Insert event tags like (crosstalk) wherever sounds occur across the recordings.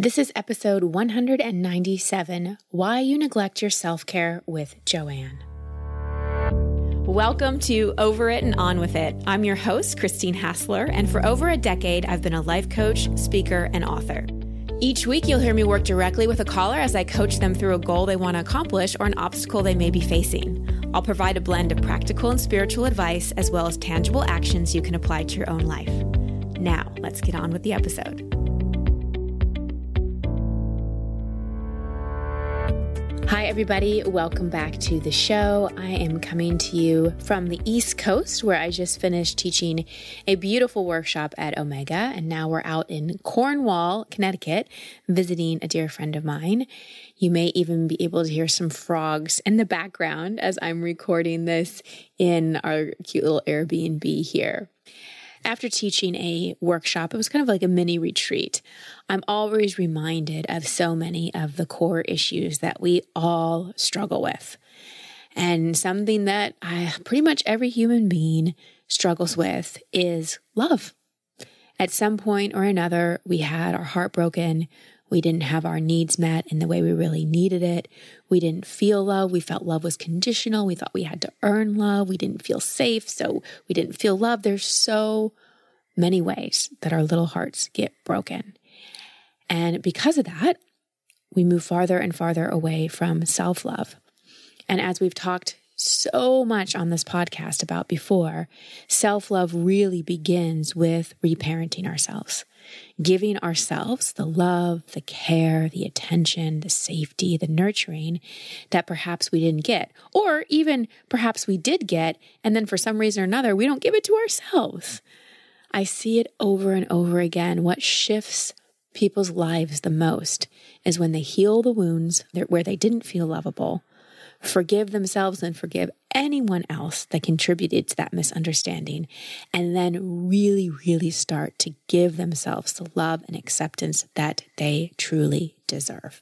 This is episode 197 Why You Neglect Your Self Care with Joanne. Welcome to Over It and On With It. I'm your host, Christine Hassler, and for over a decade, I've been a life coach, speaker, and author. Each week, you'll hear me work directly with a caller as I coach them through a goal they want to accomplish or an obstacle they may be facing. I'll provide a blend of practical and spiritual advice as well as tangible actions you can apply to your own life. Now, let's get on with the episode. Hi, everybody. Welcome back to the show. I am coming to you from the East Coast, where I just finished teaching a beautiful workshop at Omega. And now we're out in Cornwall, Connecticut, visiting a dear friend of mine. You may even be able to hear some frogs in the background as I'm recording this in our cute little Airbnb here after teaching a workshop, it was kind of like a mini retreat. I'm always reminded of so many of the core issues that we all struggle with. And something that I, pretty much every human being struggles with is love. At some point or another, we had our heart broken. We didn't have our needs met in the way we really needed it. We didn't feel love. We felt love was conditional. We thought we had to earn love. We didn't feel safe. So we didn't feel love. There's so many ways that our little hearts get broken. And because of that, we move farther and farther away from self love. And as we've talked so much on this podcast about before, self love really begins with reparenting ourselves giving ourselves the love, the care, the attention, the safety, the nurturing that perhaps we didn't get, or even perhaps we did get, and then for some reason or another, we don't give it to ourselves. I see it over and over again. What shifts people's lives the most is when they heal the wounds where they didn't feel lovable forgive themselves and forgive anyone else that contributed to that misunderstanding, and then really, really start to give themselves the love and acceptance that they truly deserve.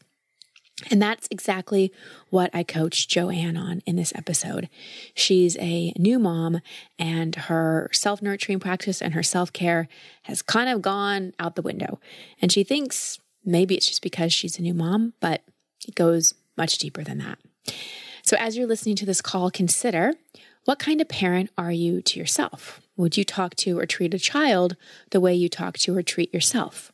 And that's exactly what I coached Joanne on in this episode. She's a new mom, and her self nurturing practice and her self care has kind of gone out the window. And she thinks maybe it's just because she's a new mom, but it goes much deeper than that. So, as you're listening to this call, consider what kind of parent are you to yourself? Would you talk to or treat a child the way you talk to or treat yourself?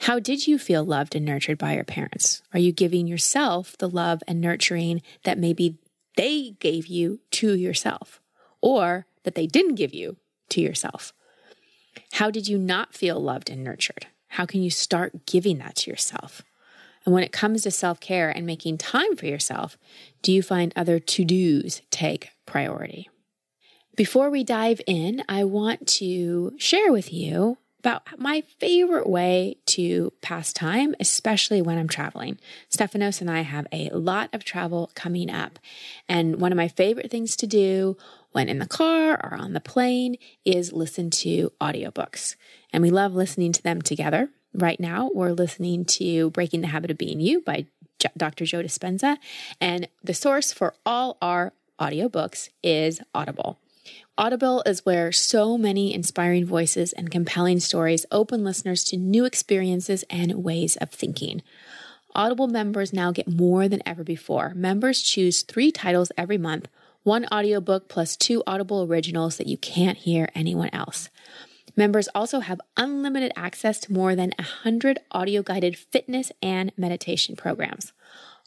How did you feel loved and nurtured by your parents? Are you giving yourself the love and nurturing that maybe they gave you to yourself or that they didn't give you to yourself? How did you not feel loved and nurtured? How can you start giving that to yourself? And when it comes to self care and making time for yourself, do you find other to dos take priority? Before we dive in, I want to share with you about my favorite way to pass time, especially when I'm traveling. Stephanos and I have a lot of travel coming up. And one of my favorite things to do when in the car or on the plane is listen to audiobooks. And we love listening to them together. Right now, we're listening to Breaking the Habit of Being You by Dr. Joe Dispenza. And the source for all our audiobooks is Audible. Audible is where so many inspiring voices and compelling stories open listeners to new experiences and ways of thinking. Audible members now get more than ever before. Members choose three titles every month, one audiobook plus two Audible originals that you can't hear anyone else. Members also have unlimited access to more than 100 audio guided fitness and meditation programs.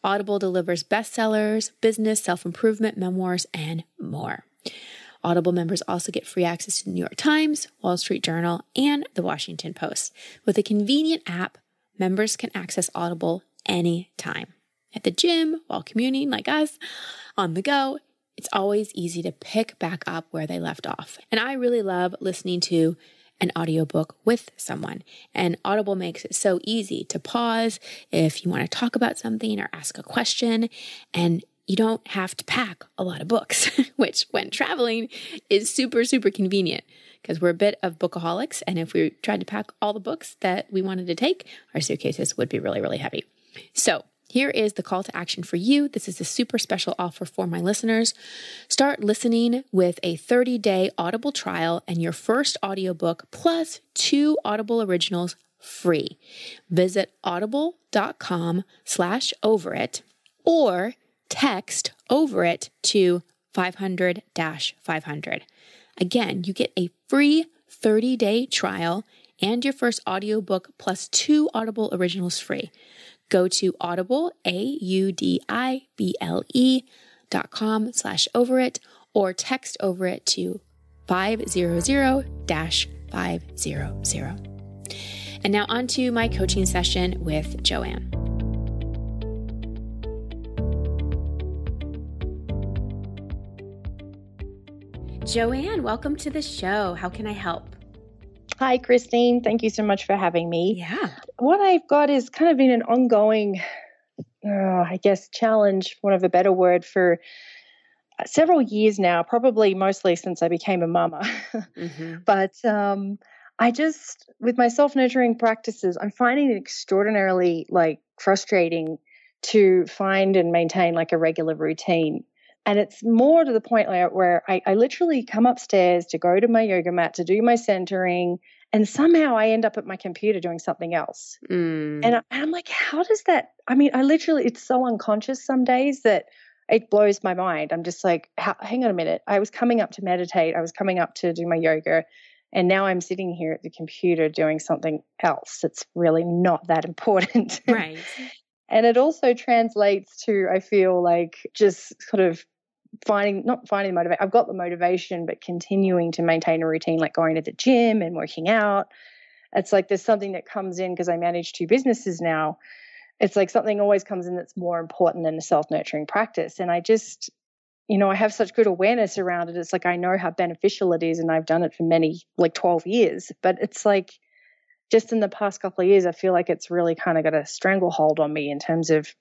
Audible delivers bestsellers, business, self improvement, memoirs, and more. Audible members also get free access to the New York Times, Wall Street Journal, and the Washington Post. With a convenient app, members can access Audible anytime. At the gym, while commuting like us, on the go, it's always easy to pick back up where they left off. And I really love listening to an audiobook with someone. And Audible makes it so easy to pause if you want to talk about something or ask a question. And you don't have to pack a lot of books, (laughs) which when traveling is super, super convenient because we're a bit of bookaholics. And if we tried to pack all the books that we wanted to take, our suitcases would be really, really heavy. So here is the call to action for you. This is a super special offer for my listeners. Start listening with a 30 day Audible trial and your first audiobook plus two Audible originals free. Visit audible.com slash over it or text over it to 500 500. Again, you get a free 30 day trial and your first audiobook plus two Audible originals free. Go to audible, A-U-D-I-B-L-E dot com slash over it or text over it to 500 500. And now on to my coaching session with Joanne. Joanne, welcome to the show. How can I help? Hi, Christine. Thank you so much for having me. Yeah. What I've got is kind of been an ongoing, uh, I guess, challenge, one of a better word, for several years now, probably mostly since I became a mama. (laughs) Mm-hmm. but um, I just, with my self nurturing practices, I'm finding it extraordinarily like frustrating to find and maintain like a regular routine. And it's more to the point where, where I, I literally come upstairs to go to my yoga mat to do my centering, and somehow I end up at my computer doing something else. Mm. And, I, and I'm like, how does that? I mean, I literally, it's so unconscious some days that it blows my mind. I'm just like, hang on a minute. I was coming up to meditate. I was coming up to do my yoga. And now I'm sitting here at the computer doing something else that's really not that important. (laughs) Right. and it also translates to, I feel like, just sort of finding, not finding the motivation. I've got the motivation, but continuing to maintain a routine like going to the gym and working out. It's like there's something that comes in because I manage two businesses now. It's like something always comes in that's more important than the self nurturing practice. And I just, you know, I have such good awareness around it. It's like I know how beneficial it is, and I've done it for many, like 12 years. But it's like just in the past couple of years, I feel like it's really kind of got a stranglehold on me in terms of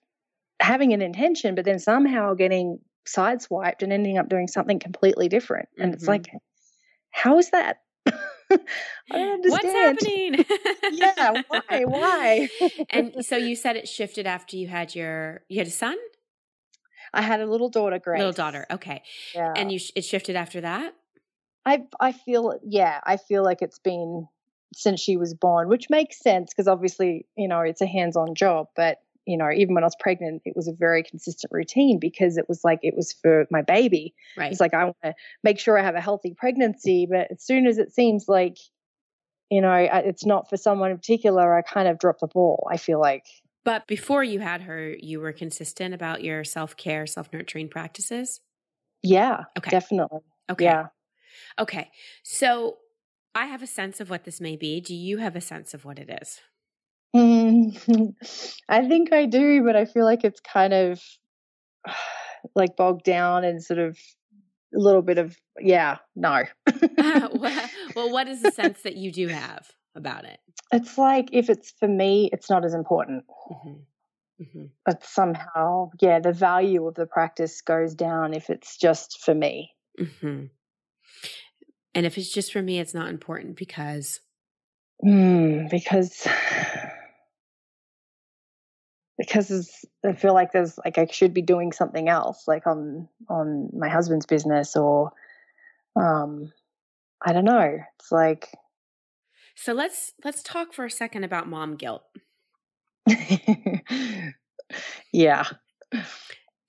having an intention, but then somehow getting sideswiped and ending up doing something completely different. And mm-hmm. it's like, how is that? (laughs) I don't understand. What's happening? (laughs) yeah, why? Why? (laughs) and so you said it shifted after you had your you had a son? I had a little daughter, Grace. Little daughter, okay. Yeah. And you it shifted after that? I I feel yeah, I feel like it's been since she was born, which makes sense because obviously, you know, it's a hands-on job, but you know, even when I was pregnant, it was a very consistent routine because it was like it was for my baby. Right. It's like I want to make sure I have a healthy pregnancy, but as soon as it seems like, you know, it's not for someone in particular, I kind of drop the ball. I feel like. But before you had her, you were consistent about your self care, self nurturing practices? Yeah. Okay. Definitely. Okay. Yeah. Okay. So I have a sense of what this may be. Do you have a sense of what it is? Mm, (laughs) I think I do, but I feel like it's kind of (sighs) like bogged down and sort of a little bit of, yeah, no. (laughs) (laughs) well, what is the sense that you do have about it? It's like if it's for me, it's not as important. Mm-hmm. Mm-hmm. But somehow, yeah, the value of the practice goes down if it's just for me. Mm-hmm. And if it's just for me, it's not important because. Mm, because because I feel like there's like I should be doing something else, like on on my husband's business or um I don't know. It's like so let's let's talk for a second about mom guilt. (laughs) yeah.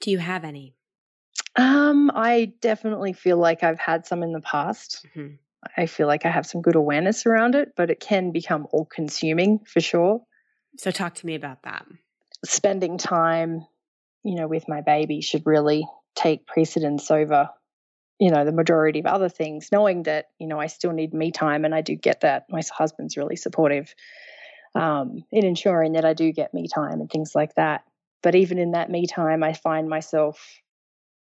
Do you have any? Um, I definitely feel like I've had some in the past. Mm-hmm. I feel like I have some good awareness around it, but it can become all consuming for sure. So talk to me about that. Spending time, you know, with my baby should really take precedence over you know the majority of other things knowing that you know i still need me time and i do get that. My husband's really supportive um, in ensuring that i do get me time and things like that. But even in that me time i find myself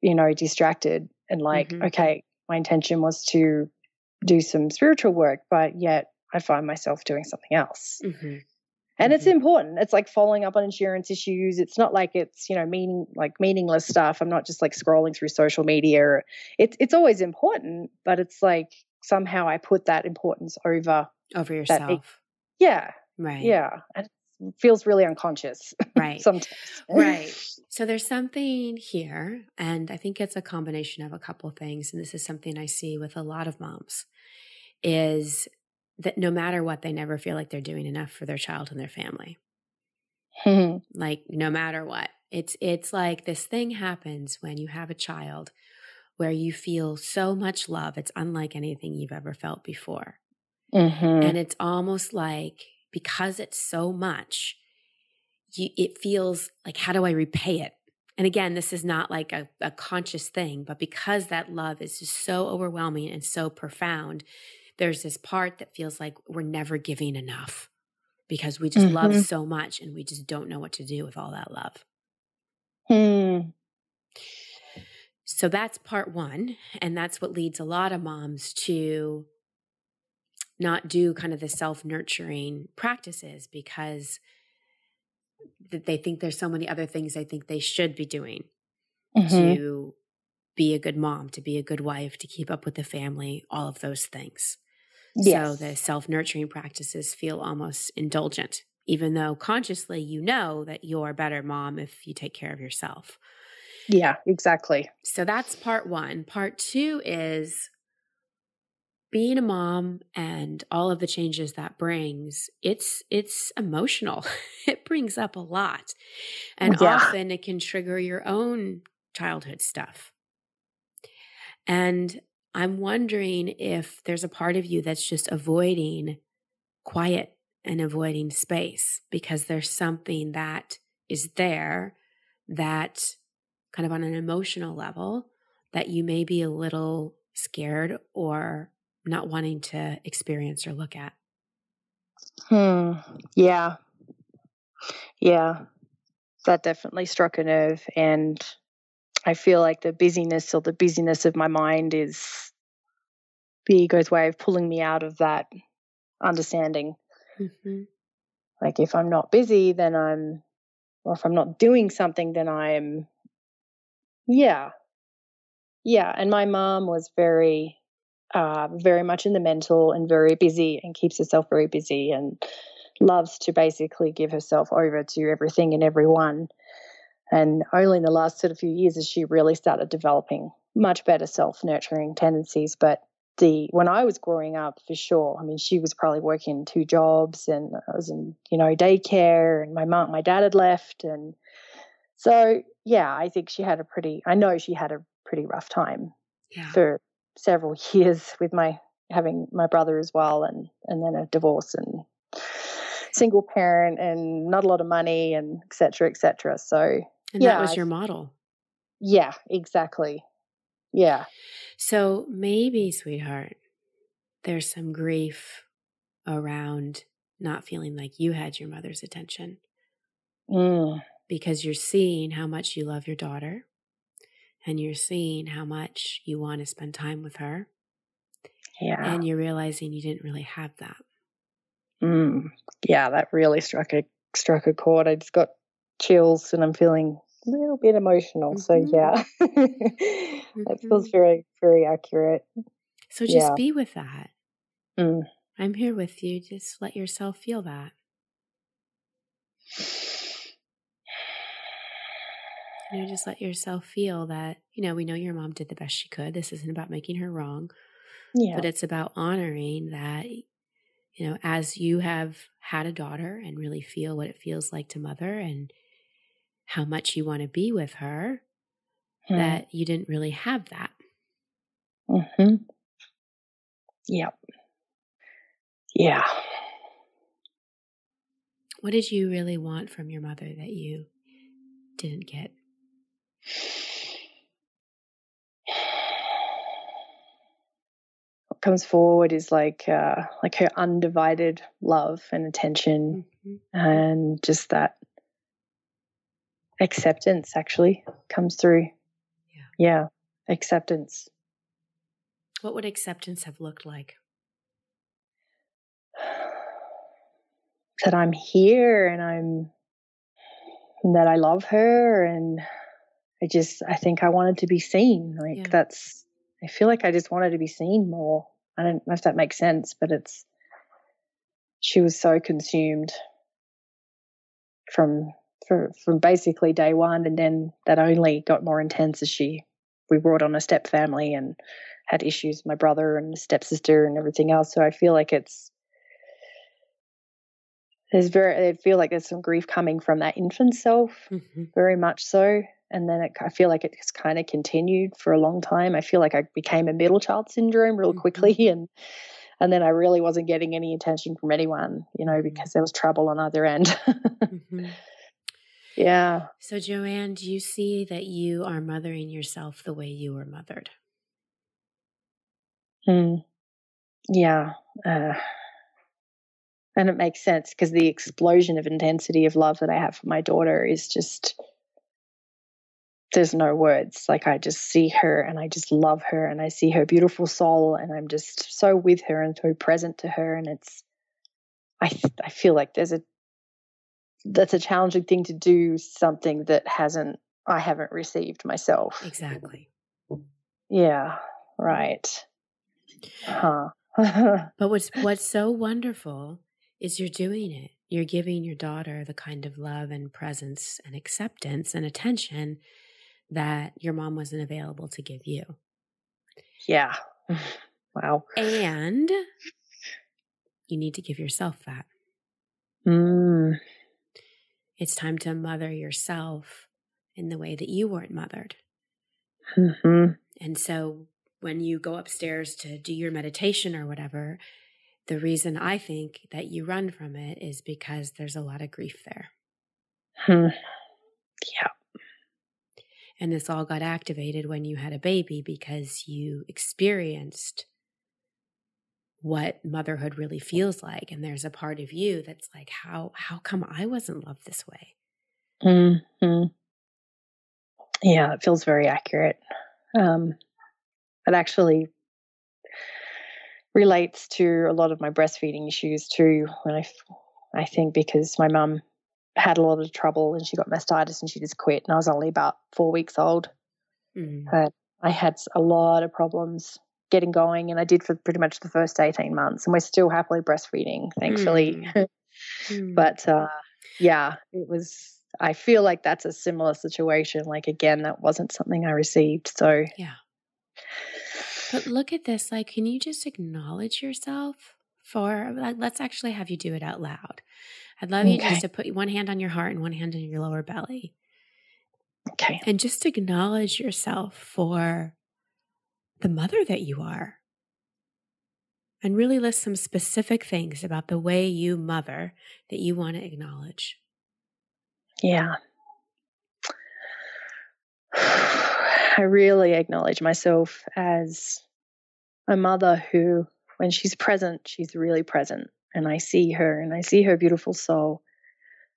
you know distracted and like mm-hmm. okay my intention was to do some spiritual work but yet i find myself doing something else. Mm-hmm and mm-hmm. it's important. It's like following up on insurance issues. It's not like it's you know meaning like meaningless stuff. I'm not just like scrolling through social media it's it's always important but it's like somehow i put that importance over over yourself. It, yeah. Right. Yeah. And it feels really unconscious (laughs) right. sometimes. Right. (laughs) So there's something here and i think it's a combination of a couple of things and this is something i see with a lot of moms is that no matter what, they never feel like they're doing enough for their child and their family. (laughs) Like no matter what it's it's like this thing happens when you have a child where you feel so much love it's unlike anything you've ever felt before Mhm. and it's almost like because it's so much you, it feels like how do i repay it and again this is not like a, a conscious thing but because that love is just so overwhelming and so profound there's this part that feels like we're never giving enough because we just love Mhm. so much and we just don't know what to do with all that love Hmm. So that's part one. And that's what leads a lot of moms to not do kind of the self nurturing practices because th- they think there's so many other things they think they should be doing Mhm. to be a good mom, to be a good wife, to keep up with the family, all of those things. So the self nurturing practices feel almost indulgent, even though consciously you know that you're a better mom if you take care of yourself. Yeah, exactly. So that's part one. Part two is being a mom and all of the changes that brings. It's it's emotional. (laughs) it brings up a lot. And Yeah. often it can trigger your own childhood stuff. And I'm wondering if there's a part of you that's just avoiding quiet and avoiding space because there's something that is there that kind of on an emotional level that you may be a little scared or not wanting to experience or look at. Hmm. Yeah. Yeah. That definitely struck a nerve. And I feel like the busyness or the busyness of my mind is the ego's way of pulling me out of that understanding. Mm-hmm. Like if I'm not busy, then I'm, or if I'm not doing something, then I'm, yeah. Yeah. And my mom was very, uh, very much in the mental and very busy and keeps herself very busy and loves to basically give herself over to everything and everyone. And only in the last sort of few years has she really started developing much better self nurturing tendencies. But the when I was growing up, for sure, I mean, she was probably working two jobs, and I was in you know daycare, and my mom, my dad had left, and so yeah, I think she had a pretty. I know she had a pretty rough time Yeah. for several (laughs) years with my having my brother as well, and and then a divorce and single parent and not a lot of money and et cetera, et cetera. So And yeah, that was your model. yeah, exactly. Yeah. So maybe, sweetheart, there's some grief around not feeling like you had your mother's attention Mm, because you're seeing how much you love your daughter and you're seeing how much you want to spend time with her yeah. and you're realizing you didn't really have that. Mm, yeah, that really struck a struck a chord. I just got chills and I'm feeling little bit emotional. So Mhm. yeah. (laughs) that feels very, very accurate. So just Yeah. be with that. Mm. I'm here with you. Just let yourself feel that. You know, just let yourself feel that, you know, we know your mom did the best she could. This isn't about making her wrong, Yeah. but it's about honoring that, you know, as you have had a daughter and really feel what it feels like to mother and how much you want to be with her, Mm. that you didn't really have that. hmm Yep. Yeah. What did you really want from your mother that you didn't get? What comes forward is like uh, like her undivided love and attention, Mhm. and just that acceptance actually comes through. Yeah. Yeah, acceptance. What would acceptance have looked like? (sighs) That I'm here and I'm and that I love her and I just I think I wanted to be seen. Like Yeah. that's I feel like I just wanted to be seen more. I don't know if that makes sense, but it's she was so consumed from for, from basically day one and then that only got more intense as she we brought on a step family and had issues with my brother and stepsister and everything else. So I feel like it's there's very I feel like there's some grief coming from that infant self, mm-hmm. very much so. And then it, I feel like it's kind of continued for a long time. I feel like I became a middle child syndrome real mm-hmm. quickly, (laughs) and and then I really wasn't getting any attention from anyone, you know, mm-hmm. because there was trouble on either end. (laughs) mm-hmm. Yeah. So, Joanne, do you see that you are mothering yourself the way you were mothered? Hmm. Yeah. Uh, and it makes sense because the explosion of intensity of love that I have for my daughter is just there's no words. Like I just see her and I just love her and I see her beautiful soul and I'm just so with her and so present to her and it's I I feel like there's a that's a challenging thing to do something that hasn't I haven't received myself. Exactly. Yeah, right. Huh. (laughs) but what's what's so wonderful is you're doing it. You're giving your daughter the kind of love and presence and acceptance and attention that your mom wasn't available to give you. Yeah. (sighs) Wow. And you need to give yourself that. Mm. It's time to mother yourself in the way that you weren't mothered. Mm-hmm. And so when you go upstairs to do your meditation or whatever, the reason I think that you run from it is because there's a lot of grief there. Hmm. Yeah. And this all got activated when you had a baby because you experienced what motherhood really feels like and there's a part of you that's like how how come I wasn't loved this way? hmm Yeah, it feels very accurate. Um it actually relates to a lot of my breastfeeding issues too when I I think because my mum had a lot of trouble and she got mastitis and she just quit. And I was only about four weeks old. Mm. I had a lot of problems getting going, and I did for pretty much the first 18 months. And we're still happily breastfeeding, thankfully. Mm. (laughs) mm. but uh, yeah, it was. I feel like that's a similar situation. Like, again, that wasn't something I received. So, yeah. But look at this. Like, can you just acknowledge yourself for, like, let's actually have you do it out loud. I'd love okay. you just to put one hand on your heart and one hand on your lower belly. Okay. And just acknowledge yourself for the mother that you are. And really list some specific things about the way you mother that you want to acknowledge. Yeah. (sighs) I really acknowledge myself as a mother who, when she's present, she's really present and I see her and I see her beautiful soul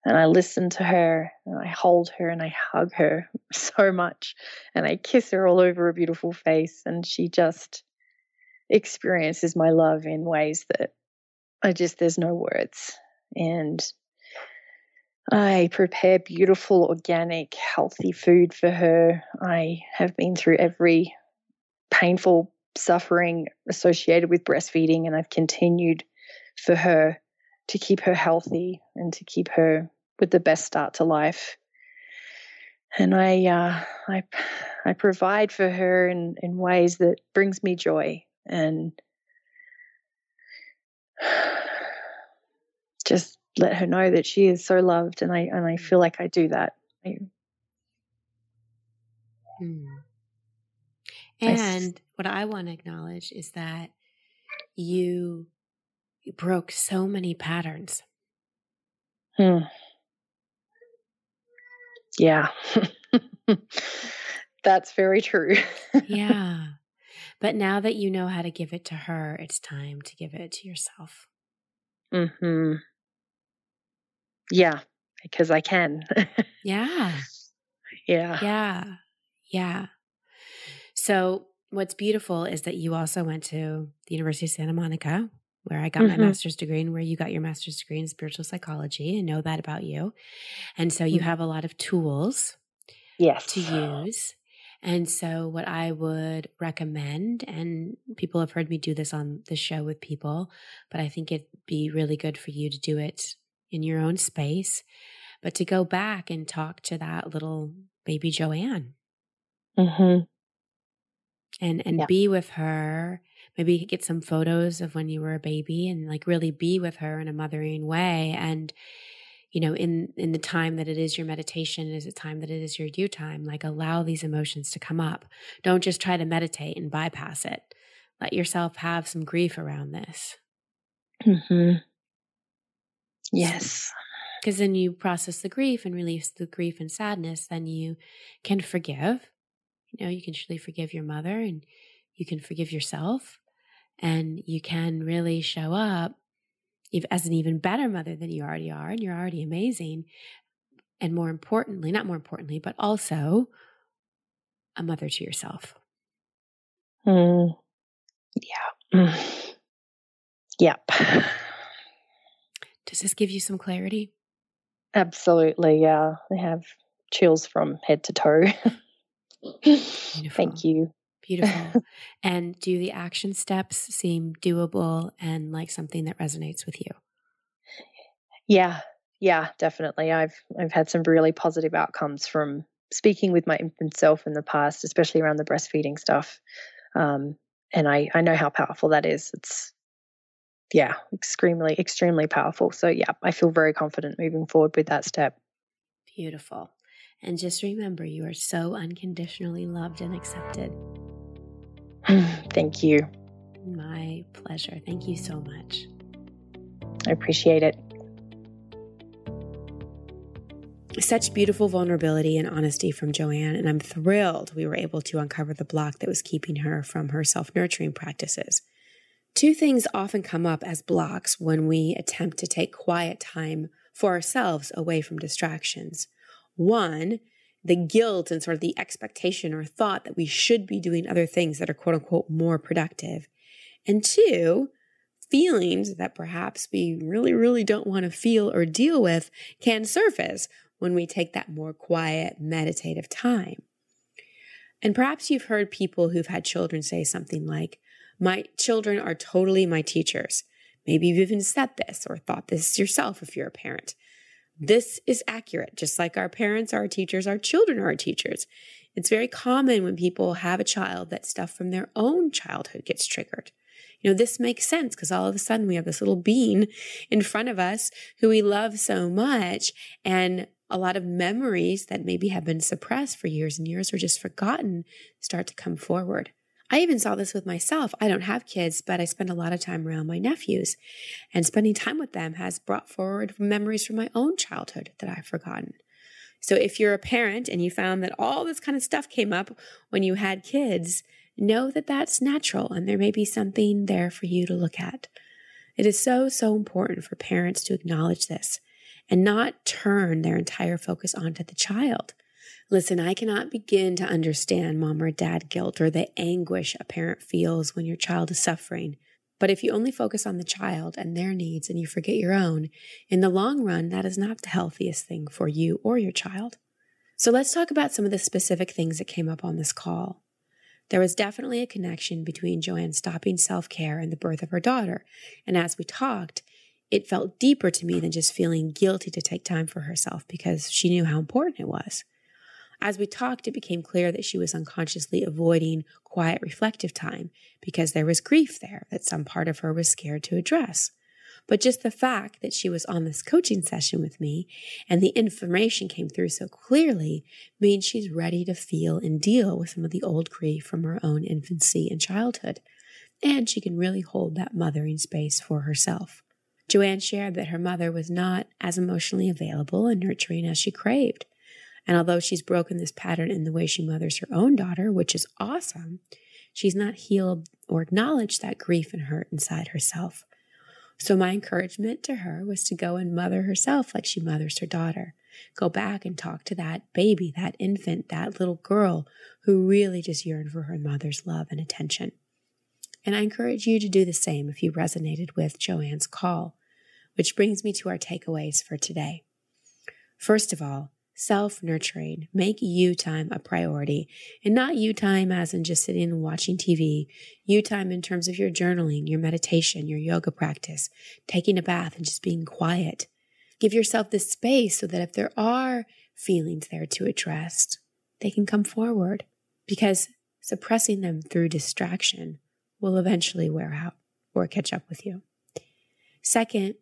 and I listen to her and I hold her and I hug her (laughs) so much and I kiss her all over her beautiful face and she just experiences my love in ways that I just there's no words. And I prepare beautiful organic healthy food for her. I have been through every painful suffering associated with breastfeeding and I've continued for her to keep her healthy and to keep her with the best start to life. And I, uh, I, I provide for her in, in ways that brings me joy and (sighs) just let her know that she is so loved. And I, and I feel like I do that. I, hmm. And I, what I want to acknowledge is that you you broke so many patterns. Hmm. Yeah. (laughs) That's very true. (laughs) yeah. But now that you know how to give it to her, it's time to give it to yourself. Mhm. Yeah, because I can. (laughs) yeah. Yeah. Yeah. Yeah. So, what's beautiful is that you also went to the University of Santa Monica, where I got mm-hmm. my master's degree and where you got your master's degree in spiritual psychology and know that about you. And so you mm-hmm. have a lot of tools yes. to use. And so, what I would recommend, and people have heard me do this on the show with people, but I think it'd be really good for you to do it in your own space, but to go back and talk to that little baby Joanne. Mm-hmm. And, and yeah. be with her maybe get some photos of when you were a baby and like really be with her in a mothering way. And you know in in the time that it is your meditation is a time that it is your you time like allow these emotions to come up. Don't just try to meditate and bypass it. Let yourself have some grief around this. Mm-hmm. yes. because then you process the grief and release the grief and sadness then you can forgive. You know you can truly forgive your mother and you can forgive yourself and you can really show up as an even better mother than you already are, and you're already amazing. And more importantly, not more importantly, but also a mother to yourself. Mm. Yeah. Mm. (sighs) Yep. Does this give you some clarity? Absolutely. Yeah. I have chills from head to toe. (laughs) Thank you. Beautiful. (laughs) and do the action steps seem doable and like something that resonates with you? Yeah. Yeah, definitely. I've I've had some really positive outcomes from speaking with my infant self in the past, especially around the breastfeeding stuff. Um, and I, I know how powerful that is. It's yeah, extremely, extremely powerful. So yeah, I feel very confident moving forward with that step. Beautiful. And just remember, you are so unconditionally loved and accepted. (sighs) Thank you. My pleasure. Thank you so much. I appreciate it. Such beautiful vulnerability and honesty from Joanne, and I'm thrilled we were able to uncover the block that was keeping her from her self nurturing practices. Two things often come up as blocks when we attempt to take quiet time for ourselves away from distractions. One the guilt and sort of the expectation or thought that we should be doing other things that are quote unquote more productive. And two, feelings that perhaps we really, really don't want to feel or deal with can surface when we take that more quiet, meditative time. And perhaps you've heard people who've had children say something like, My children are totally my teachers. Maybe you've even said this or thought this yourself if you're a parent. This is accurate. Just like our parents are our teachers, our children are our teachers. It's very common when people have a child that stuff from their own childhood gets triggered. You know, this makes sense because all of a sudden we have this little being in front of us who we love so much and a lot of memories that maybe have been suppressed for years and years or just forgotten start to come forward. I even saw this with myself. I don't have kids, but I spend a lot of time around my nephews, and spending time with them has brought forward memories from my own childhood that I've forgotten. So if you're a parent and you found that all this kind of stuff came up when you had kids, know that that's natural and there may be something there for you to look at. It is so, so important for parents to acknowledge this and not turn their entire focus onto the child. Listen, I cannot begin to understand mom or dad guilt or the anguish a parent feels when your child is suffering. But if you only focus on the child and their needs and you forget your own, in the long run, that is not the healthiest thing for you or your child. So let's talk about some of the specific things that came up on this call. There was definitely a connection between Joanne stopping self care and the birth of her daughter. And as we talked, it felt deeper to me than just feeling guilty to take time for herself because she knew how important it was. As we talked, it became clear that she was unconsciously avoiding quiet, reflective time because there was grief there that some part of her was scared to address. But just the fact that she was on this coaching session with me and the information came through so clearly means she's ready to feel and deal with some of the old grief from her own infancy and childhood. And she can really hold that mothering space for herself. Joanne shared that her mother was not as emotionally available and nurturing as she craved. And although she's broken this pattern in the way she mothers her own daughter, which is awesome, she's not healed or acknowledged that grief and hurt inside herself. So, my encouragement to her was to go and mother herself like she mothers her daughter. Go back and talk to that baby, that infant, that little girl who really just yearned for her mother's love and attention. And I encourage you to do the same if you resonated with Joanne's call, which brings me to our takeaways for today. First of all, self nurturing. Make you time a priority and not you time as in just sitting and watching TV. You time in terms of your journaling, your meditation, your yoga practice, taking a bath and just being quiet. Give yourself the space so that if there are feelings there to address, they can come forward because suppressing them through distraction will eventually wear out or catch up with you. Second,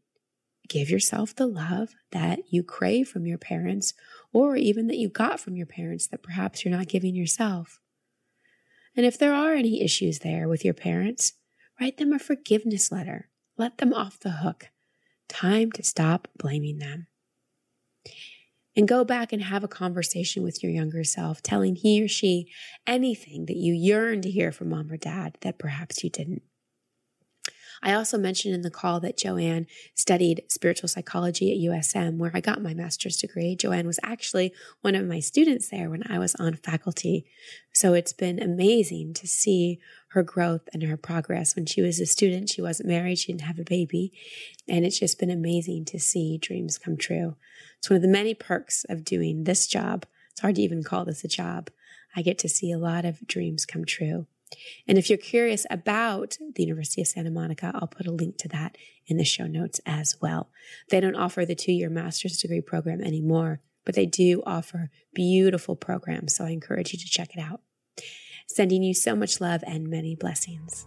give yourself the love that you crave from your parents or even that you got from your parents that perhaps you're not giving yourself. And if there are any issues there with your parents, write them a forgiveness letter. Let them off the hook. Time to stop blaming them. And go back and have a conversation with your younger self, telling he or she anything that you yearn to hear from mom or dad that perhaps you didn't. I also mentioned in the call that Joanne studied spiritual psychology at USM, where I got my master's degree. Joanne was actually one of my students there when I was on faculty. So it's been amazing to see her growth and her progress. When she was a student, she wasn't married, she didn't have a baby. And it's just been amazing to see dreams come true. It's one of the many perks of doing this job. It's hard to even call this a job. I get to see a lot of dreams come true. And if you're curious about the University of Santa Monica, I'll put a link to that in the show notes as well. They don't offer the two year master's degree program anymore, but they do offer beautiful programs. So I encourage you to check it out. Sending you so much love and many blessings.